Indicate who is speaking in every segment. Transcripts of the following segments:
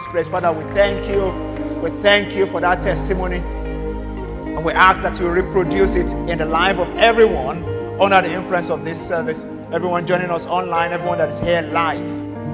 Speaker 1: this praise. Father, we thank you. We thank you for that testimony. And we ask that you reproduce it in the life of everyone under the influence of this service. Everyone joining us online, everyone that is here live.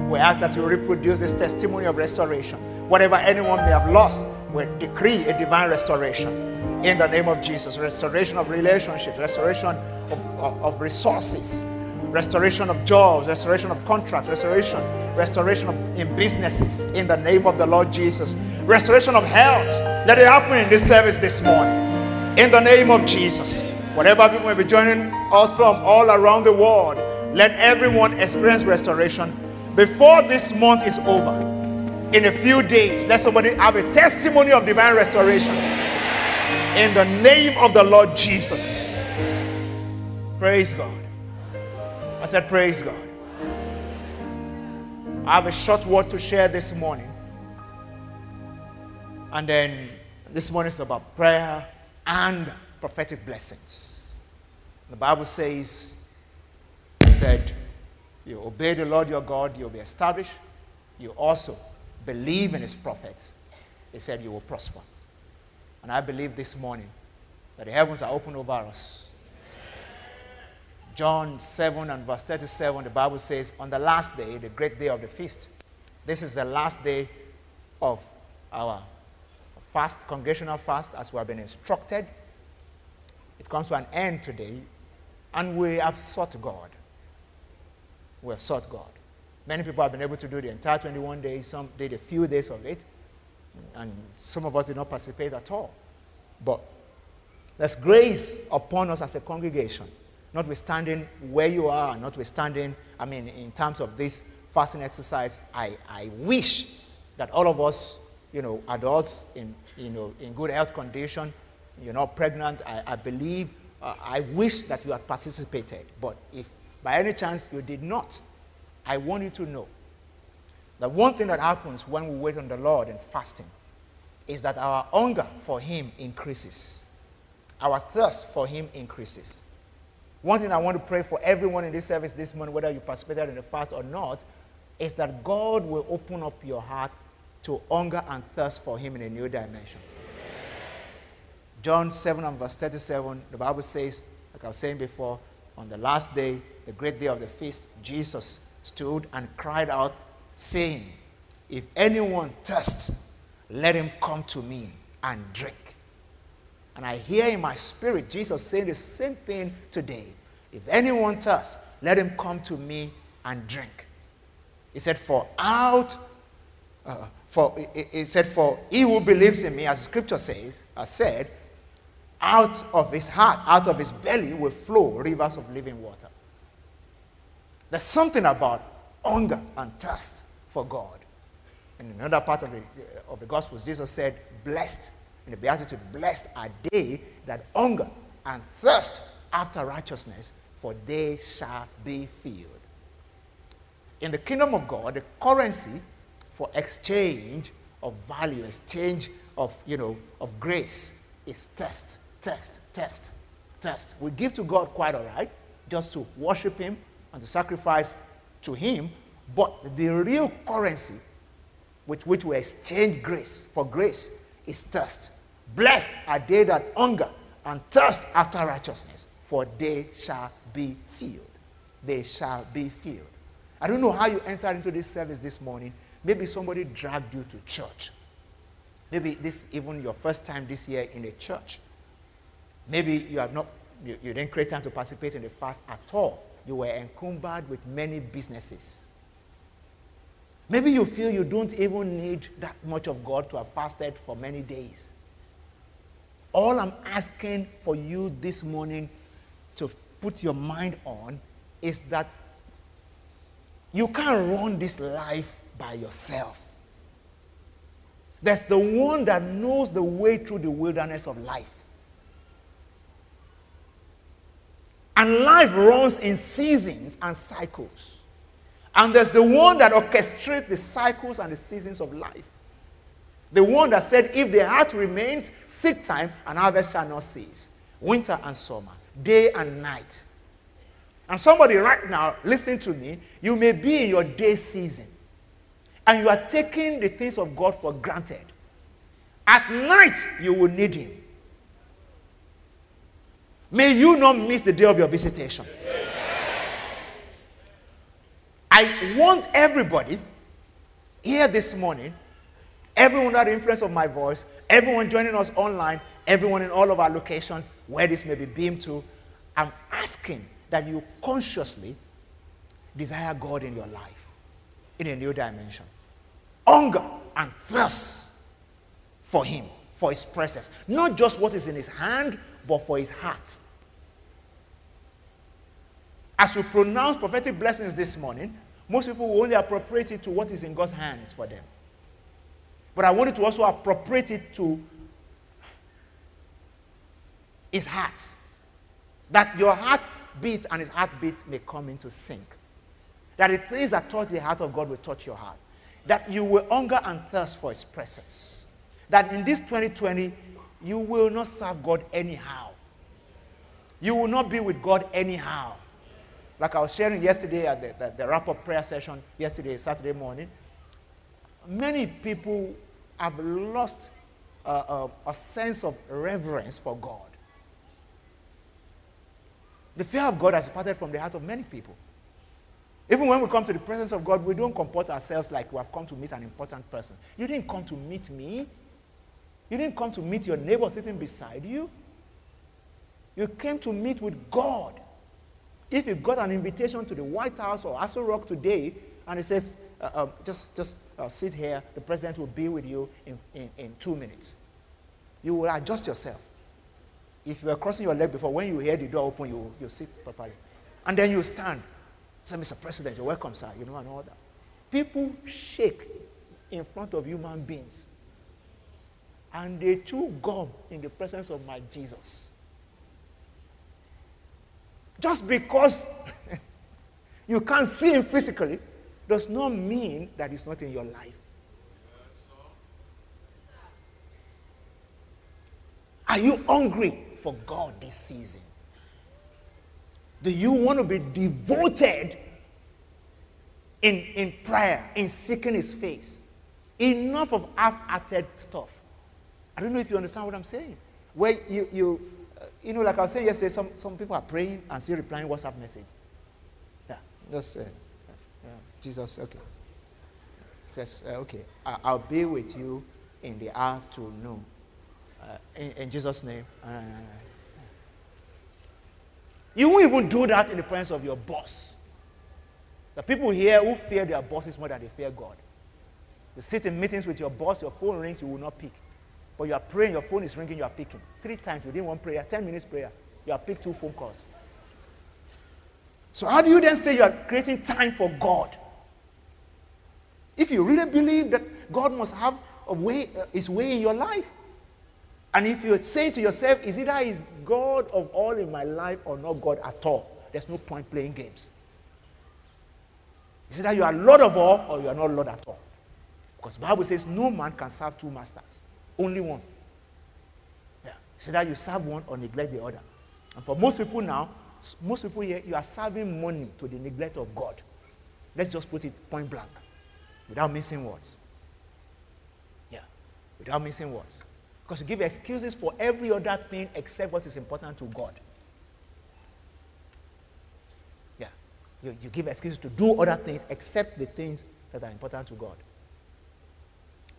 Speaker 1: We ask that you reproduce this testimony of restoration. Whatever anyone may have lost, we decree a divine restoration in the name of Jesus. Restoration of relationships, restoration of, of, of resources, restoration of jobs, restoration of contracts, restoration, restoration of, in businesses in the name of the Lord Jesus. Restoration of health. Let it happen in this service this morning. In the name of Jesus. Whatever people may be joining us from all around the world, let everyone experience restoration before this month is over. In a few days, let somebody have a testimony of divine restoration. In the name of the Lord Jesus. Praise God. I said, Praise God. I have a short word to share this morning. And then this morning is about prayer and prophetic blessings. The Bible says, said, You obey the Lord your God, you'll be established. You also believe in His prophets. He said, You will prosper. And I believe this morning that the heavens are open over us John 7 and verse 37, the Bible says, On the last day, the great day of the feast, this is the last day of our fast, congregational fast, as we have been instructed. It comes to an end today, and we have sought God. We have sought God. Many people have been able to do the entire 21 days, some did a few days of it, and some of us did not participate at all. But there's grace upon us as a congregation notwithstanding where you are, notwithstanding, I mean, in terms of this fasting exercise, I, I wish that all of us, you know, adults in, you know, in good health condition, you're not pregnant, I, I believe, uh, I wish that you had participated. But if by any chance you did not, I want you to know that one thing that happens when we wait on the Lord and fasting is that our hunger for Him increases, our thirst for Him increases. One thing I want to pray for everyone in this service this morning, whether you participated in the fast or not, is that God will open up your heart to hunger and thirst for Him in a new dimension. John 7 and verse 37, the Bible says, like I was saying before, on the last day, the great day of the feast, Jesus stood and cried out, saying, If anyone thirsts, let him come to me and drink. And I hear in my spirit Jesus saying the same thing today. If anyone thirsts, let him come to me and drink. He said, For out, uh, for he said, For he who believes in me, as scripture says, has said, out of his heart, out of his belly will flow rivers of living water. There's something about hunger and thirst for God. In another part of the, of the Gospels, Jesus said, Blessed in the Beatitude, blessed are they that hunger and thirst after righteousness, for they shall be filled. In the kingdom of God, the currency for exchange of value, exchange of, you know, of grace is test, test, test, test. We give to God quite all right, just to worship Him and to sacrifice to Him, but the real currency with which we exchange grace for grace is thirst. Blessed are they that hunger and thirst after righteousness, for they shall be filled. They shall be filled. I don't know how you entered into this service this morning. Maybe somebody dragged you to church. Maybe this is even your first time this year in a church. Maybe you have not you, you didn't create time to participate in the fast at all. You were encumbered with many businesses. Maybe you feel you don't even need that much of God to have fasted for many days. All I'm asking for you this morning to put your mind on is that you can't run this life by yourself. There's the one that knows the way through the wilderness of life. And life runs in seasons and cycles. And there's the one that orchestrates the cycles and the seasons of life. The one that said, If the heart remains, seed time and harvest shall not cease. Winter and summer, day and night. And somebody right now listening to me, you may be in your day season. and you are taking the things of God for granted. At night, you will need Him. May you not miss the day of your visitation. I want everybody here this morning, everyone under the influence of my voice, everyone joining us online, everyone in all of our locations where this may be beamed to, I'm asking that you consciously desire God in your life in a new dimension. Hunger and thirst for Him, for His presence. Not just what is in His hand, but for His heart. As we pronounce prophetic blessings this morning, most people will only appropriate it to what is in God's hands for them. But I wanted to also appropriate it to His heart. That your heartbeat and His heartbeat may come into sync. That the things that touch the heart of God will touch your heart. That you will hunger and thirst for His presence. That in this 2020, you will not serve God anyhow. You will not be with God anyhow. Like I was sharing yesterday at the, the, the wrap up prayer session, yesterday, Saturday morning, many people have lost uh, uh, a sense of reverence for God. The fear of God has departed from the heart of many people. Even when we come to the presence of God, we don't comport ourselves like we have come to meet an important person. You didn't come to meet me. You didn't come to meet your neighbor sitting beside you. You came to meet with God. If you got an invitation to the White House or Aso Rock today, and it says, uh, uh, just, just uh, sit here, the president will be with you in, in, in two minutes, you will adjust yourself. If you are crossing your leg before, when you hear the door open, you, you sit properly. And then you stand. Say, Mr. President, you're welcome, sir. You know, and all that. People shake in front of human beings. And they chew gum in the presence of my Jesus. Just because you can't see him physically does not mean that it's not in your life. Are you hungry for God this season? Do you want to be devoted in, in prayer, in seeking His face? Enough of half hearted stuff. I don't know if you understand what I'm saying. Where you, you you know, like I was saying yesterday, some, some people are praying and still replying WhatsApp message. Yeah, just uh, yeah, Jesus, okay. Says, uh, okay, I, will be with you in the afternoon. Uh, in, in, Jesus' name. Uh, you won't even do that in the presence of your boss. The people here who fear their bosses more than they fear God. You sit in meetings with your boss, your phone rings, you will not pick. But you are praying, your phone is ringing, you are picking. Three times within one prayer, 10 minutes prayer, you have picked two phone calls. So, how do you then say you are creating time for God? If you really believe that God must have a way, uh, his way in your life, and if you're saying to yourself, is either is God of all in my life or not God at all, there's no point playing games. Is either you are Lord of all or you are not Lord at all. Because the Bible says no man can serve two masters. Only one. Yeah. So that you serve one or neglect the other. And for most people now, most people here, you are serving money to the neglect of God. Let's just put it point blank, without missing words. Yeah, without missing words. Because you give excuses for every other thing except what is important to God. Yeah, you, you give excuses to do other things except the things that are important to God.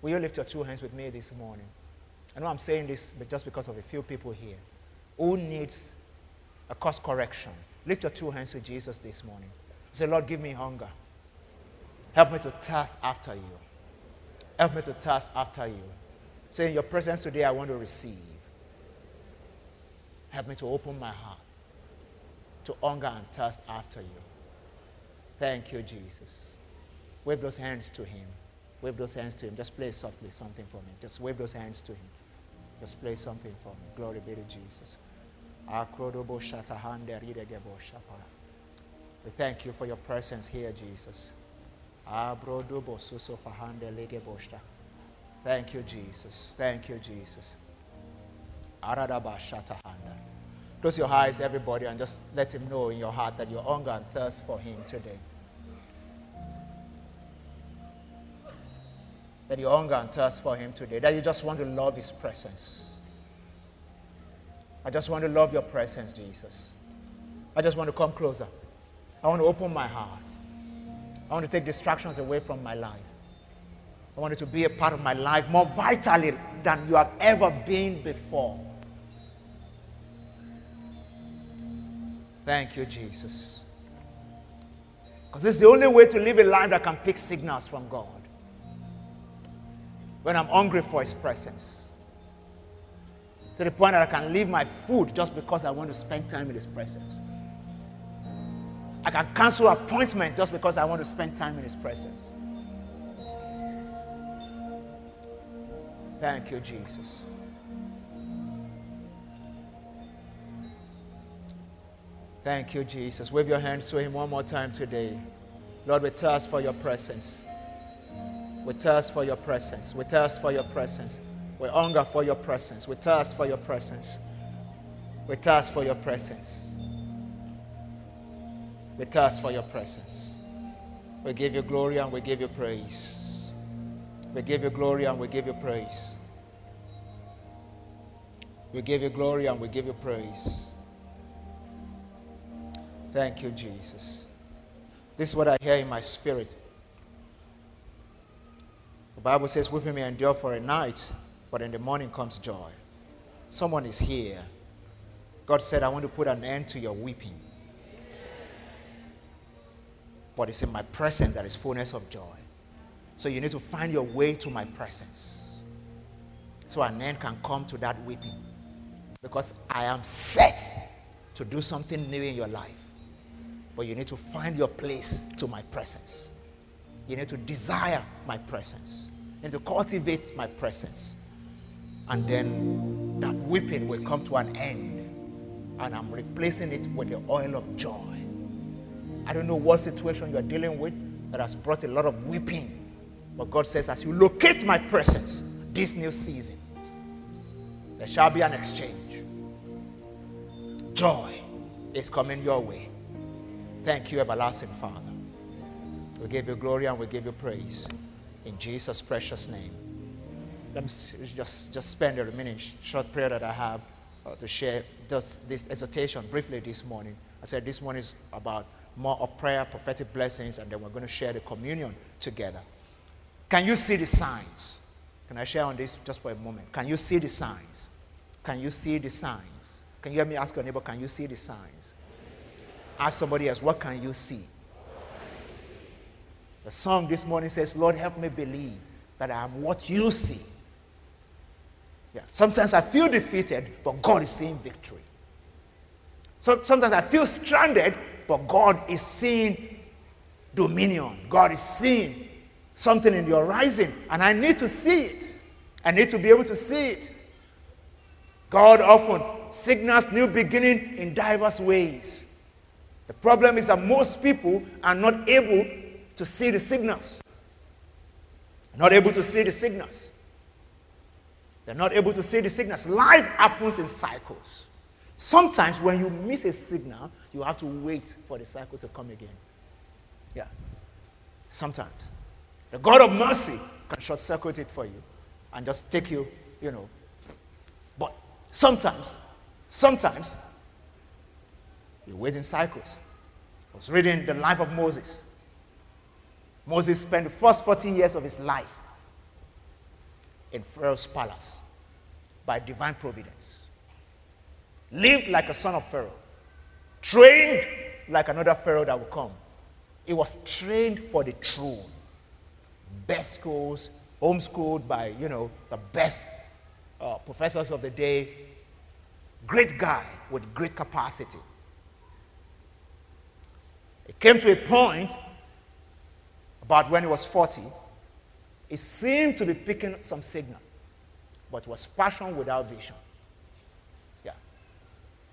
Speaker 1: Will you lift your two hands with me this morning? I know I'm saying this but just because of a few people here. Who needs a course correction? Lift your two hands to Jesus this morning. Say, Lord, give me hunger. Help me to thirst after you. Help me to thirst after you. Say, in your presence today, I want to receive. Help me to open my heart to hunger and thirst after you. Thank you, Jesus. Wave those hands to him. Wave those hands to him. Just play softly something for me. Just wave those hands to him. Just play something for me. Glory be to Jesus. We thank you for your presence here, Jesus. Thank you, Jesus. Thank you, Jesus. Close your eyes, everybody, and just let him know in your heart that you hunger and thirst for him today. that you hunger and thirst for Him today, that you just want to love His presence. I just want to love your presence, Jesus. I just want to come closer. I want to open my heart. I want to take distractions away from my life. I want it to be a part of my life more vitally than you have ever been before. Thank you, Jesus. Because this is the only way to live a life that can pick signals from God. When I'm hungry for His presence. To the point that I can leave my food just because I want to spend time in His presence. I can cancel appointment just because I want to spend time in His presence. Thank you, Jesus. Thank you, Jesus. Wave your hands to Him one more time today. Lord, we thirst for your presence. We thirst for your presence. We thirst for your presence. We hunger for your presence. We thirst for your presence. We thirst for your presence. We thirst for your presence. We give you glory and we give you praise. We give you glory and we give you praise. We give you glory and we give you praise. Thank you, Jesus. This is what I hear in my spirit. The Bible says, Weeping may endure for a night, but in the morning comes joy. Someone is here. God said, I want to put an end to your weeping. But it's in my presence that is fullness of joy. So you need to find your way to my presence. So an end can come to that weeping. Because I am set to do something new in your life. But you need to find your place to my presence. You need to desire my presence. Need to cultivate my presence. And then that weeping will come to an end. And I'm replacing it with the oil of joy. I don't know what situation you're dealing with that has brought a lot of weeping. But God says, as you locate my presence this new season, there shall be an exchange. Joy is coming your way. Thank you, everlasting Father. We give you glory and we give you praise. In Jesus' precious name. Let me just, just spend a remaining short prayer that I have uh, to share just this exhortation briefly this morning. I said this morning is about more of prayer, prophetic blessings, and then we're going to share the communion together. Can you see the signs? Can I share on this just for a moment? Can you see the signs? Can you see the signs? Can you hear me ask your neighbor, can you see the signs? Ask somebody else, what can you see? The song this morning says, Lord, help me believe that I am what you see. Yeah. Sometimes I feel defeated, but God is seeing victory. So sometimes I feel stranded, but God is seeing dominion. God is seeing something in the horizon, and I need to see it. I need to be able to see it. God often signals new beginning in diverse ways. The problem is that most people are not able to see the signals. Not able to see the signals. They're not able to see the signals. Life happens in cycles. Sometimes when you miss a signal, you have to wait for the cycle to come again. Yeah. Sometimes. The God of mercy can short circuit it for you and just take you, you know. But sometimes, sometimes, you wait in cycles. I was reading the life of Moses. Moses spent the first 40 years of his life in Pharaoh's palace by divine providence. Lived like a son of Pharaoh. Trained like another Pharaoh that will come. He was trained for the throne. Best schools, homeschooled by, you know, the best uh, professors of the day. Great guy with great capacity. It came to a point about when he was 40, he seemed to be picking some signal, but was passion without vision.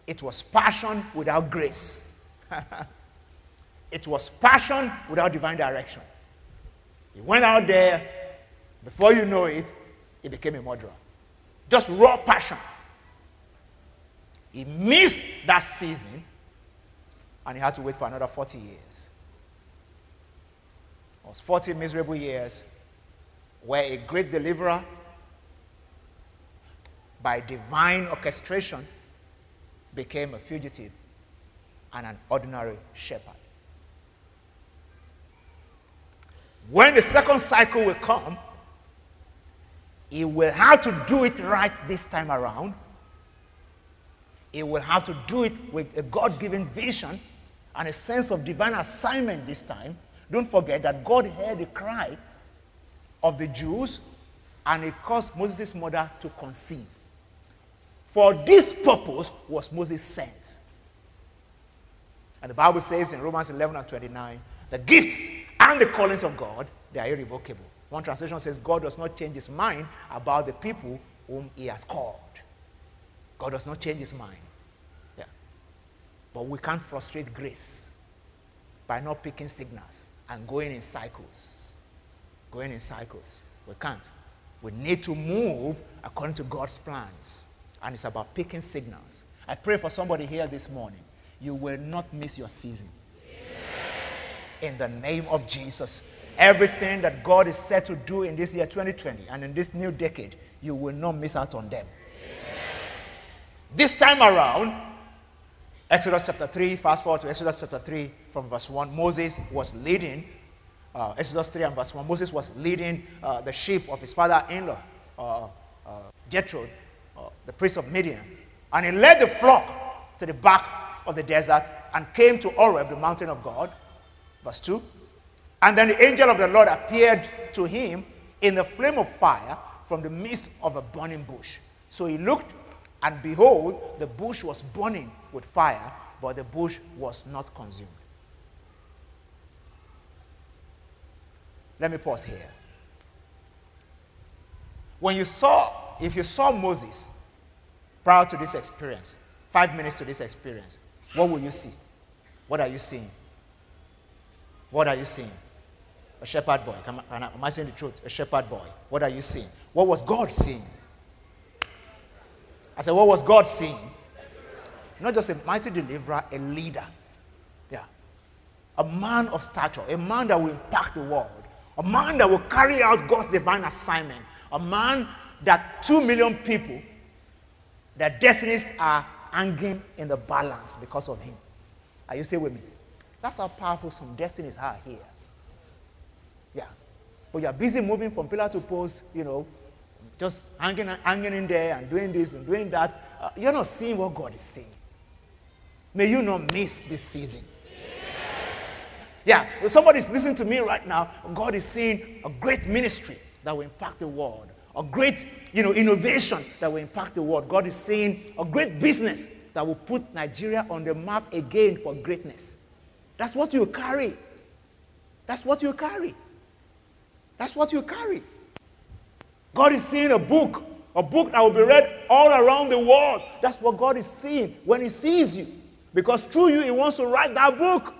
Speaker 1: It was passion without grace. it was passion without divine direction. He went out there, before you know it, he became a murderer. Just raw passion. He missed that season and he had to wait for another 40 years. It was 40 miserable years where a great deliverer, by divine orchestration, became a fugitive and an ordinary shepherd. When the second cycle will come, he will have to do it right this time around. He will have to do it with a God given vision and a sense of divine assignment this time. Don't forget that God heard the cry of the Jews and it caused Moses' mother to conceive. For this purpose was Moses sent. And the Bible says in Romans 11 and 29, the gifts and the callings of God, they are irrevocable. One translation says God does not change his mind about the people whom he has called. God does not change his mind. Yeah. But we can't frustrate grace by not picking signals and going in cycles. Going in cycles. We can't. We need to move according to God's plans. And it's about picking signals. I pray for somebody here this morning. You will not miss your season. In the name of Jesus. Everything that God is set to do in this year 2020 and in this new decade, you will not miss out on them. This time around, Exodus chapter 3, fast forward to Exodus chapter 3 from verse 1, Moses was leading, uh, Exodus 3 and verse 1, Moses was leading uh, the sheep of his father in law, uh, uh, Jethro, uh, the priest of Midian. And he led the flock to the back of the desert and came to Horeb, the mountain of God. Verse 2. And then the angel of the Lord appeared to him in the flame of fire from the midst of a burning bush. So he looked, and behold, the bush was burning with fire, but the bush was not consumed. Let me pause here. When you saw, if you saw Moses prior to this experience, five minutes to this experience, what will you see? What are you seeing? What are you seeing? A shepherd boy. Am I, am saying the truth? A shepherd boy. What are you seeing? What was God seeing? I said, What was God seeing? Not just a mighty deliverer, a leader. Yeah. A man of stature, a man that will impact the world, a man that will carry out God's divine assignment, a man that two million people, their destinies are hanging in the balance because of him. Are you still with me? That's how powerful some destinies are here. Yeah. But you're busy moving from pillar to post, you know, just hanging, hanging in there and doing this and doing that. Uh, you're not seeing what God is seeing. May you not miss this season. Yeah, if somebody's listening to me right now, God is seeing a great ministry that will impact the world, a great you know, innovation that will impact the world. God is seeing a great business that will put Nigeria on the map again for greatness. That's what you carry. That's what you carry. That's what you carry. God is seeing a book, a book that will be read all around the world. That's what God is seeing when He sees you. Because through you, He wants to write that book.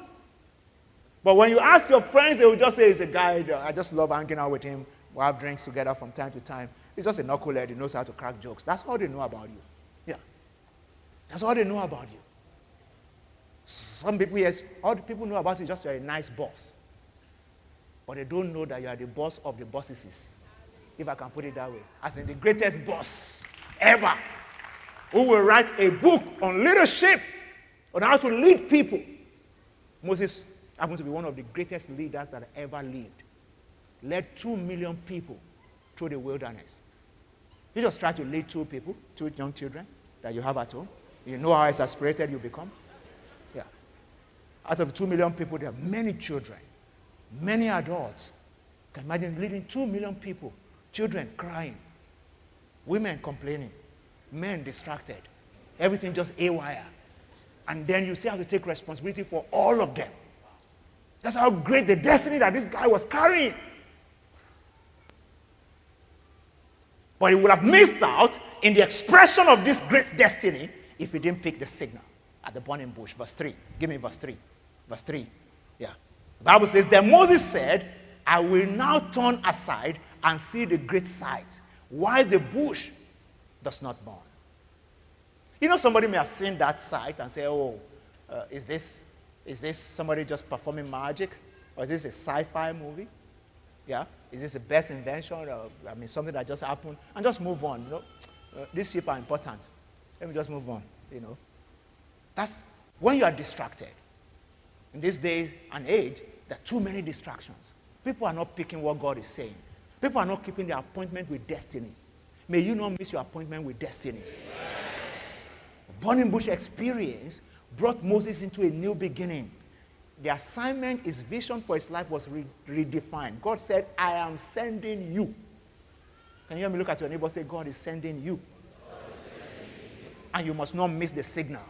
Speaker 1: But when you ask your friends, they will just say, He's a guy, I just love hanging out with him. We have drinks together from time to time. He's just a knucklehead. He knows how to crack jokes. That's all they know about you. Yeah. That's all they know about you. Some people, yes, all the people know about you just you're a nice boss. But they don't know that you are the boss of the bosses, if I can put it that way. As in the greatest boss ever, who will write a book on leadership, on how to lead people. Moses happens to be one of the greatest leaders that ever lived. Led two million people through the wilderness. You just try to lead two people, two young children that you have at home. You know how exasperated you become. Yeah. Out of two million people, there are many children Many adults can imagine leading two million people, children crying, women complaining, men distracted, everything just haywire. And then you still have to take responsibility for all of them. That's how great the destiny that this guy was carrying. But he would have missed out in the expression of this great destiny if he didn't pick the signal at the burning bush. Verse 3. Give me verse 3. Verse 3. Yeah. The Bible says, Then Moses said, I will now turn aside and see the great sight, why the bush does not burn. You know, somebody may have seen that sight and say, Oh, uh, is, this, is this somebody just performing magic? Or is this a sci fi movie? Yeah? Is this the best invention? Or, I mean, something that just happened? And just move on. You know? Uh, these sheep are important. Let me just move on. You know? That's when you are distracted. In this day and age, there are too many distractions. People are not picking what God is saying. People are not keeping their appointment with destiny. May you not miss your appointment with destiny. The burning bush experience brought Moses into a new beginning. The assignment, his vision for his life was re- redefined. God said, I am sending you. Can you hear me look at your neighbor say, God is sending you? And you must not miss the signal.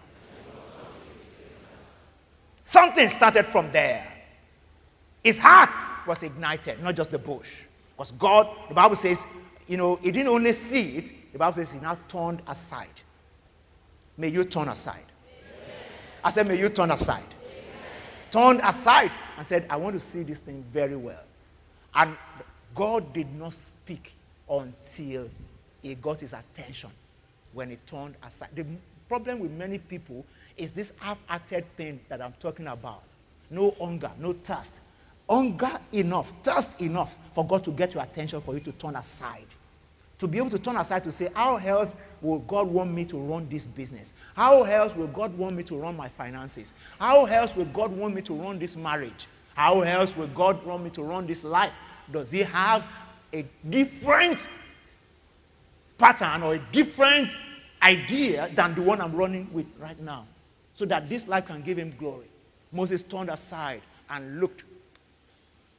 Speaker 1: Something started from there. His heart was ignited, not just the bush. Because God, the Bible says, you know, he didn't only see it, the Bible says he now turned aside. May you turn aside. I said, may you turn aside. Turned aside and said, I want to see this thing very well. And God did not speak until he got his attention when he turned aside. The problem with many people is this half-hearted thing that I'm talking about. No hunger, no thirst. Hunger enough, thirst enough for God to get your attention for you to turn aside. To be able to turn aside to say, how else will God want me to run this business? How else will God want me to run my finances? How else will God want me to run this marriage? How else will God want me to run this life? Does he have a different pattern or a different idea than the one I'm running with right now? so that this life can give him glory. Moses turned aside and looked.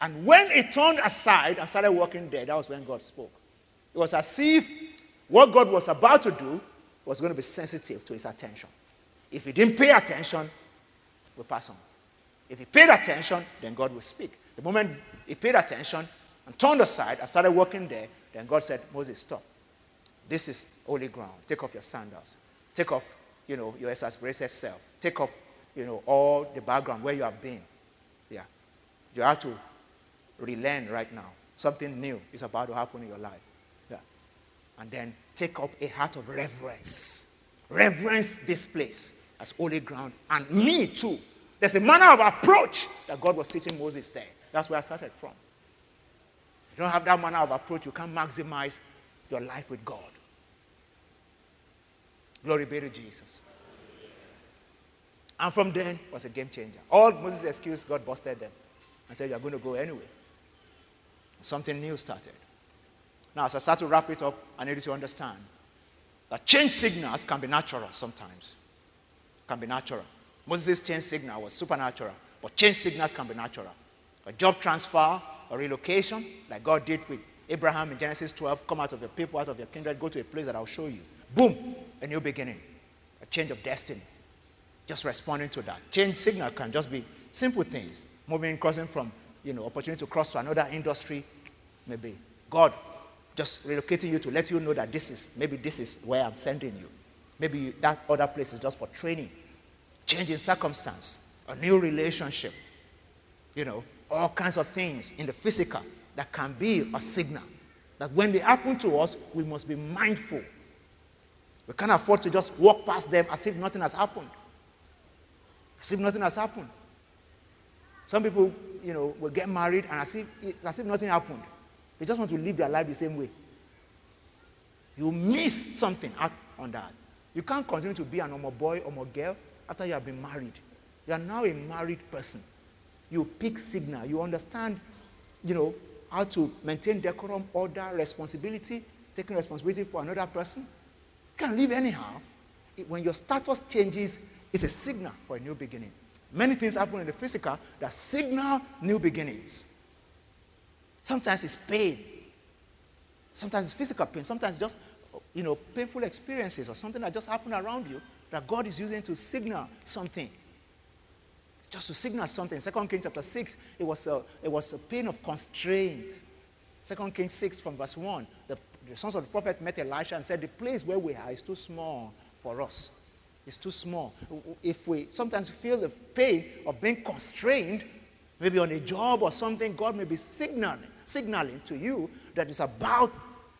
Speaker 1: And when he turned aside and started walking there, that was when God spoke. It was as if what God was about to do was going to be sensitive to his attention. If he didn't pay attention, we'll pass on. If he paid attention, then God will speak. The moment he paid attention and turned aside and started walking there, then God said, Moses, stop. This is holy ground. Take off your sandals. Take off you know, your exasperated self. Take off, you know, all the background where you have been. Yeah. You have to relearn right now. Something new is about to happen in your life. And then take up a heart of reverence. Reverence this place as holy ground. And me too. There's a manner of approach that God was teaching Moses there. That's where I started from. If you don't have that manner of approach, you can't maximize your life with God. Glory be to Jesus. And from then was a game changer. All Moses' excuse, God busted them and said, You're going to go anyway. Something new started. Now, as I start to wrap it up, I need you to understand that change signals can be natural sometimes. Can be natural. Moses' change signal was supernatural, but change signals can be natural. A job transfer, a relocation, like God did with Abraham in Genesis 12, come out of your people, out of your kindred, go to a place that I'll show you. Boom, a new beginning, a change of destiny. Just responding to that. Change signal can just be simple things. Moving, crossing from, you know, opportunity to cross to another industry, maybe. God just relocating you to let you know that this is, maybe this is where I'm sending you. Maybe that other place is just for training. Changing circumstance, a new relationship, you know, all kinds of things in the physical that can be a signal that when they happen to us, we must be mindful we can't afford to just walk past them as if nothing has happened. As if nothing has happened. Some people, you know, will get married and as if, as if nothing happened. They just want to live their life the same way. You miss something out on that. You can't continue to be an normal boy or a girl after you have been married. You are now a married person. You pick signal. You understand, you know, how to maintain decorum, order, responsibility, taking responsibility for another person. You can live anyhow. It, when your status changes, it's a signal for a new beginning. Many things happen in the physical that signal new beginnings. Sometimes it's pain. Sometimes it's physical pain. Sometimes just, you know, painful experiences or something that just happened around you that God is using to signal something. Just to signal something. Second Kings chapter 6, it was a, it was a pain of constraint. Second Kings 6 from verse 1. The the sons of the prophet met Elisha and said, The place where we are is too small for us. It's too small. If we sometimes feel the pain of being constrained, maybe on a job or something, God may be signaling, signaling to you that it's about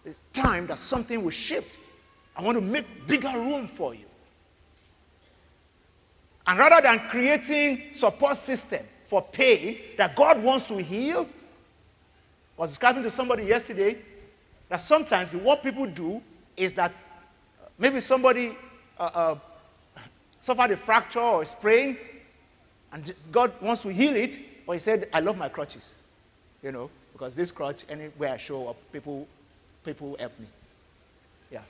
Speaker 1: it's time that something will shift. I want to make bigger room for you. And rather than creating support system for pain that God wants to heal, I was describing to somebody yesterday that sometimes what people do is that maybe somebody uh, uh, suffered a fracture or a sprain, and God wants to heal it, but He said, I love my crutches. You know, because this crutch, anywhere I show up, people, people help me. Yeah.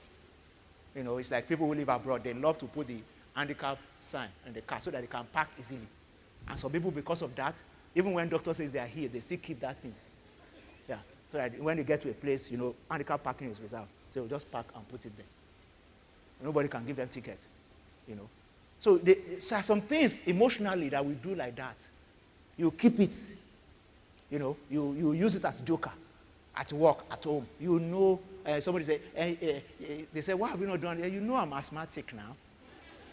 Speaker 1: You know, it's like people who live abroad, they love to put the handicap sign in the car so that they can park easily. And some people, because of that, even when doctor says they are here, they still keep that thing. Yeah. So that when they get to a place, you know, handicap parking is reserved. So they'll just park and put it there. Nobody can give them ticket. You know. So there are some things emotionally that we do like that. You keep it. You know, you, you use it as joker at work, at home. You know, uh, somebody say, eh, eh, eh, they say, why have you not done it? You know I'm asthmatic now.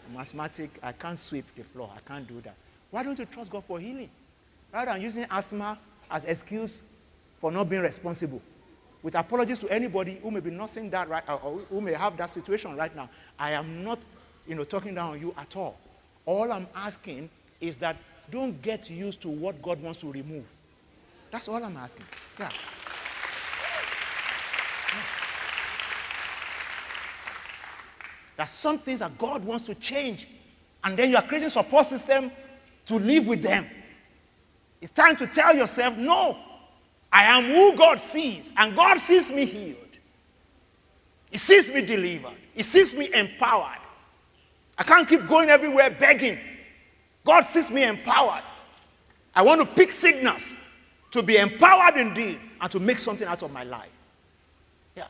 Speaker 1: I'm asthmatic. I can't sweep the floor. I can't do that. Why don't you trust God for healing? Rather than using asthma as excuse for not being responsible. With apologies to anybody who may be nursing that right or who may have that situation right now. I am not, you know, talking down on you at all. All I'm asking is that don't get used to what God wants to remove. That's all I'm asking. Yeah. yeah. There's some things that God wants to change. And then you are creating support system to live with them. It's time to tell yourself, no, I am who God sees, and God sees me healed. He sees me delivered. He sees me empowered. I can't keep going everywhere begging. God sees me empowered. I want to pick signals to be empowered indeed and to make something out of my life. Yeah.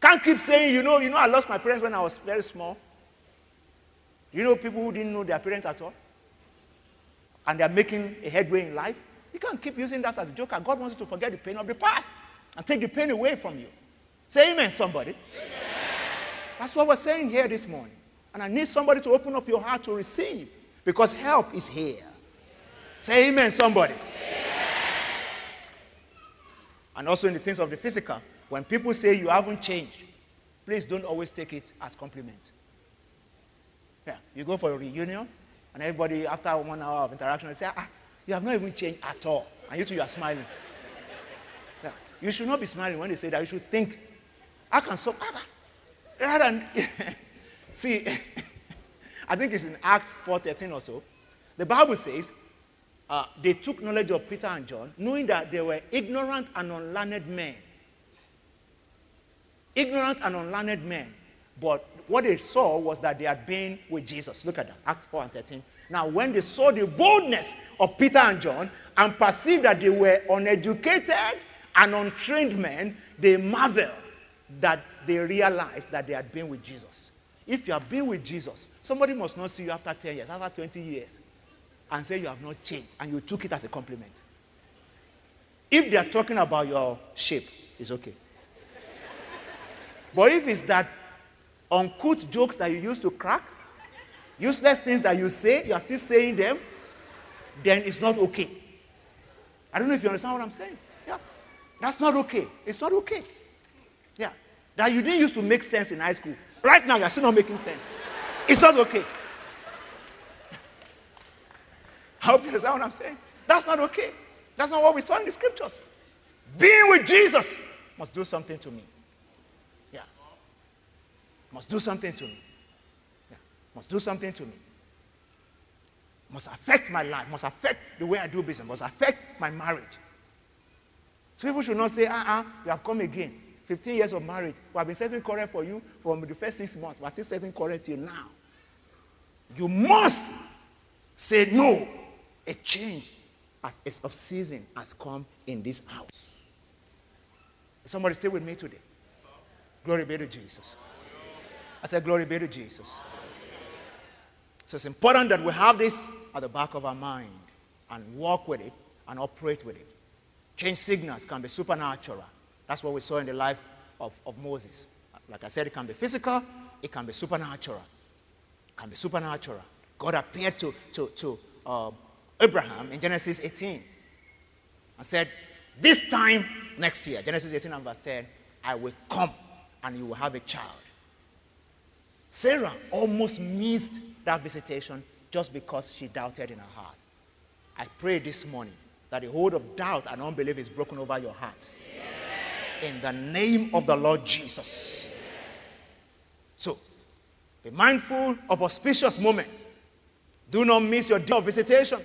Speaker 1: Can't keep saying, you know, you know, I lost my parents when I was very small. You know people who didn't know their parents at all? And they're making a headway in life. You can't keep using that as a joke. God wants you to forget the pain of the past and take the pain away from you. Say amen, somebody. Amen. That's what we're saying here this morning. And I need somebody to open up your heart to receive because help is here. Say amen, somebody. And also in the things of the physical, when people say you haven't changed, please don't always take it as compliment. Yeah, you go for a reunion, and everybody, after one hour of interaction, say, ah, you have not even changed at all. And you two, you are smiling. Yeah. You should not be smiling when they say that. You should think, I can so, rather than, see, I think it's in Acts 4.13 or so. The Bible says, uh, they took knowledge of Peter and John, knowing that they were ignorant and unlearned men. Ignorant and unlearned men. But what they saw was that they had been with Jesus. Look at that, Acts 4 and 13. Now, when they saw the boldness of Peter and John and perceived that they were uneducated and untrained men, they marveled that they realized that they had been with Jesus. If you have been with Jesus, somebody must not see you after 10 years, after 20 years, and say you have not changed, and you took it as a compliment. If they are talking about your shape, it's okay. but if it's that uncouth jokes that you used to crack, useless things that you say, you are still saying them, then it's not okay. I don't know if you understand what I'm saying. Yeah. That's not okay. It's not okay. Yeah. That you didn't used to make sense in high school. Right now, you're still not making sense. It's not okay. I hope you understand what I'm saying. That's not okay. That's not what we saw in the scriptures. Being with Jesus must do something to me. Yeah. Must do something to me Yeah. must do something to me. Must affect my life, must affect the way I do business, must affect my marriage. So people should not say, uh uh-uh, uh, you have come again. 15 years of marriage. We have been setting correct for you from the first six months. We're still setting correct till now. You must say no. A change as of season has come in this house. Somebody stay with me today. Glory be to Jesus. I said, Glory be to Jesus. So it's important that we have this at the back of our mind and walk with it and operate with it. Change signals can be supernatural. That's what we saw in the life of, of Moses. Like I said, it can be physical, it can be supernatural. It can be supernatural. God appeared to, to, to uh, Abraham in Genesis 18 and said, This time next year, Genesis 18 and verse 10, I will come and you will have a child. Sarah almost missed that visitation just because she doubted in her heart. I pray this morning that the hold of doubt and unbelief is broken over your heart. In the name of the Lord Jesus. So, be mindful of auspicious moment. Do not miss your day of visitation.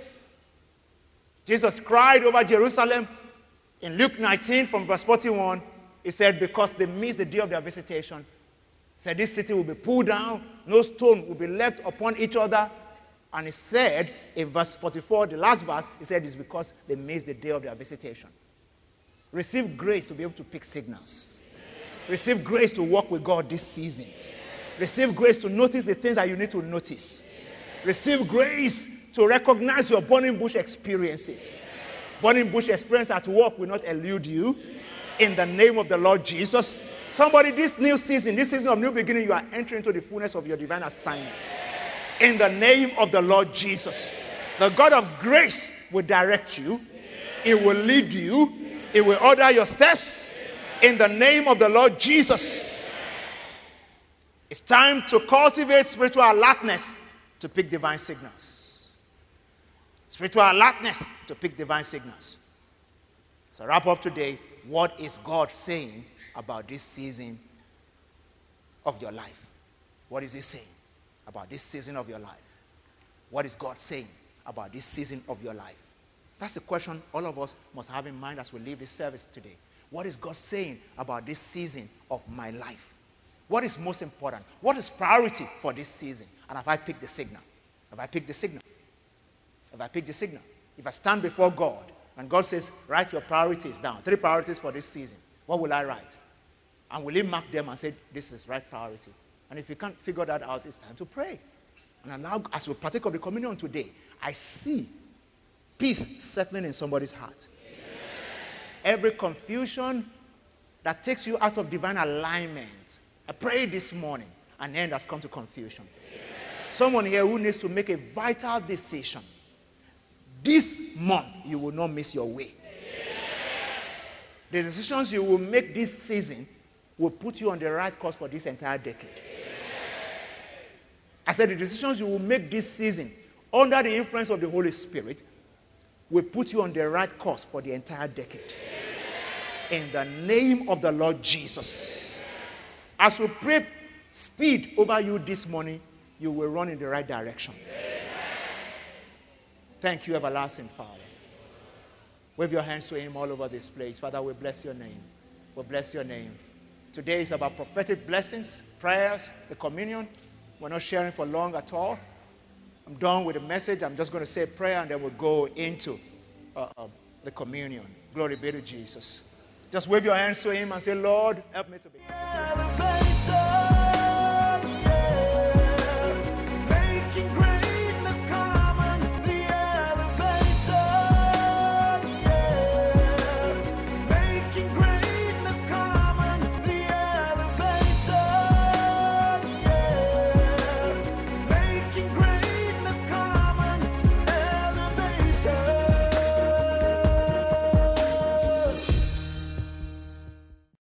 Speaker 1: Jesus cried over Jerusalem in Luke 19 from verse 41. He said, Because they missed the day of their visitation, he said, This city will be pulled down, no stone will be left upon each other. And he said in verse 44, the last verse, he said, It's because they missed the day of their visitation. Receive grace to be able to pick signals. Receive grace to walk with God this season. Receive grace to notice the things that you need to notice. Receive grace to recognize your burning bush experiences. Burning bush experience at work will not elude you. In the name of the Lord Jesus. Somebody, this new season, this season of new beginning, you are entering into the fullness of your divine assignment. In the name of the Lord Jesus. The God of grace will direct you, It will lead you, It will order your steps. In the name of the Lord Jesus. It's time to cultivate spiritual alertness to pick divine signals. Spiritual alertness to pick divine signals. So, wrap up today. What is God saying about this season of your life? What is He saying about this season of your life? What is God saying about this season of your life? That's the question all of us must have in mind as we leave this service today. What is God saying about this season of my life? What is most important? What is priority for this season? And have I picked the signal? Have I picked the signal? Have I pick the signal? If I stand before God and God says, write your priorities down, three priorities for this season, what will I write? And will He mark them and say, this is right priority? And if you can't figure that out, it's time to pray. And allow, as we partake of the communion today, I see peace settling in somebody's heart. Amen. Every confusion that takes you out of divine alignment, I pray this morning, an end has come to confusion. Amen. Someone here who needs to make a vital decision. This month, you will not miss your way. The decisions you will make this season will put you on the right course for this entire decade. I said the decisions you will make this season under the influence of the Holy Spirit will put you on the right course for the entire decade. In the name of the Lord Jesus. As we pray speed over you this morning, you will run in the right direction. Thank you, everlasting Father. Wave your hands to Him all over this place. Father, we bless your name. We bless your name. Today is about prophetic blessings, prayers, the communion. We're not sharing for long at all. I'm done with the message. I'm just going to say prayer and then we'll go into uh, uh, the communion. Glory be to Jesus. Just wave your hands to Him and say, Lord, help me to be.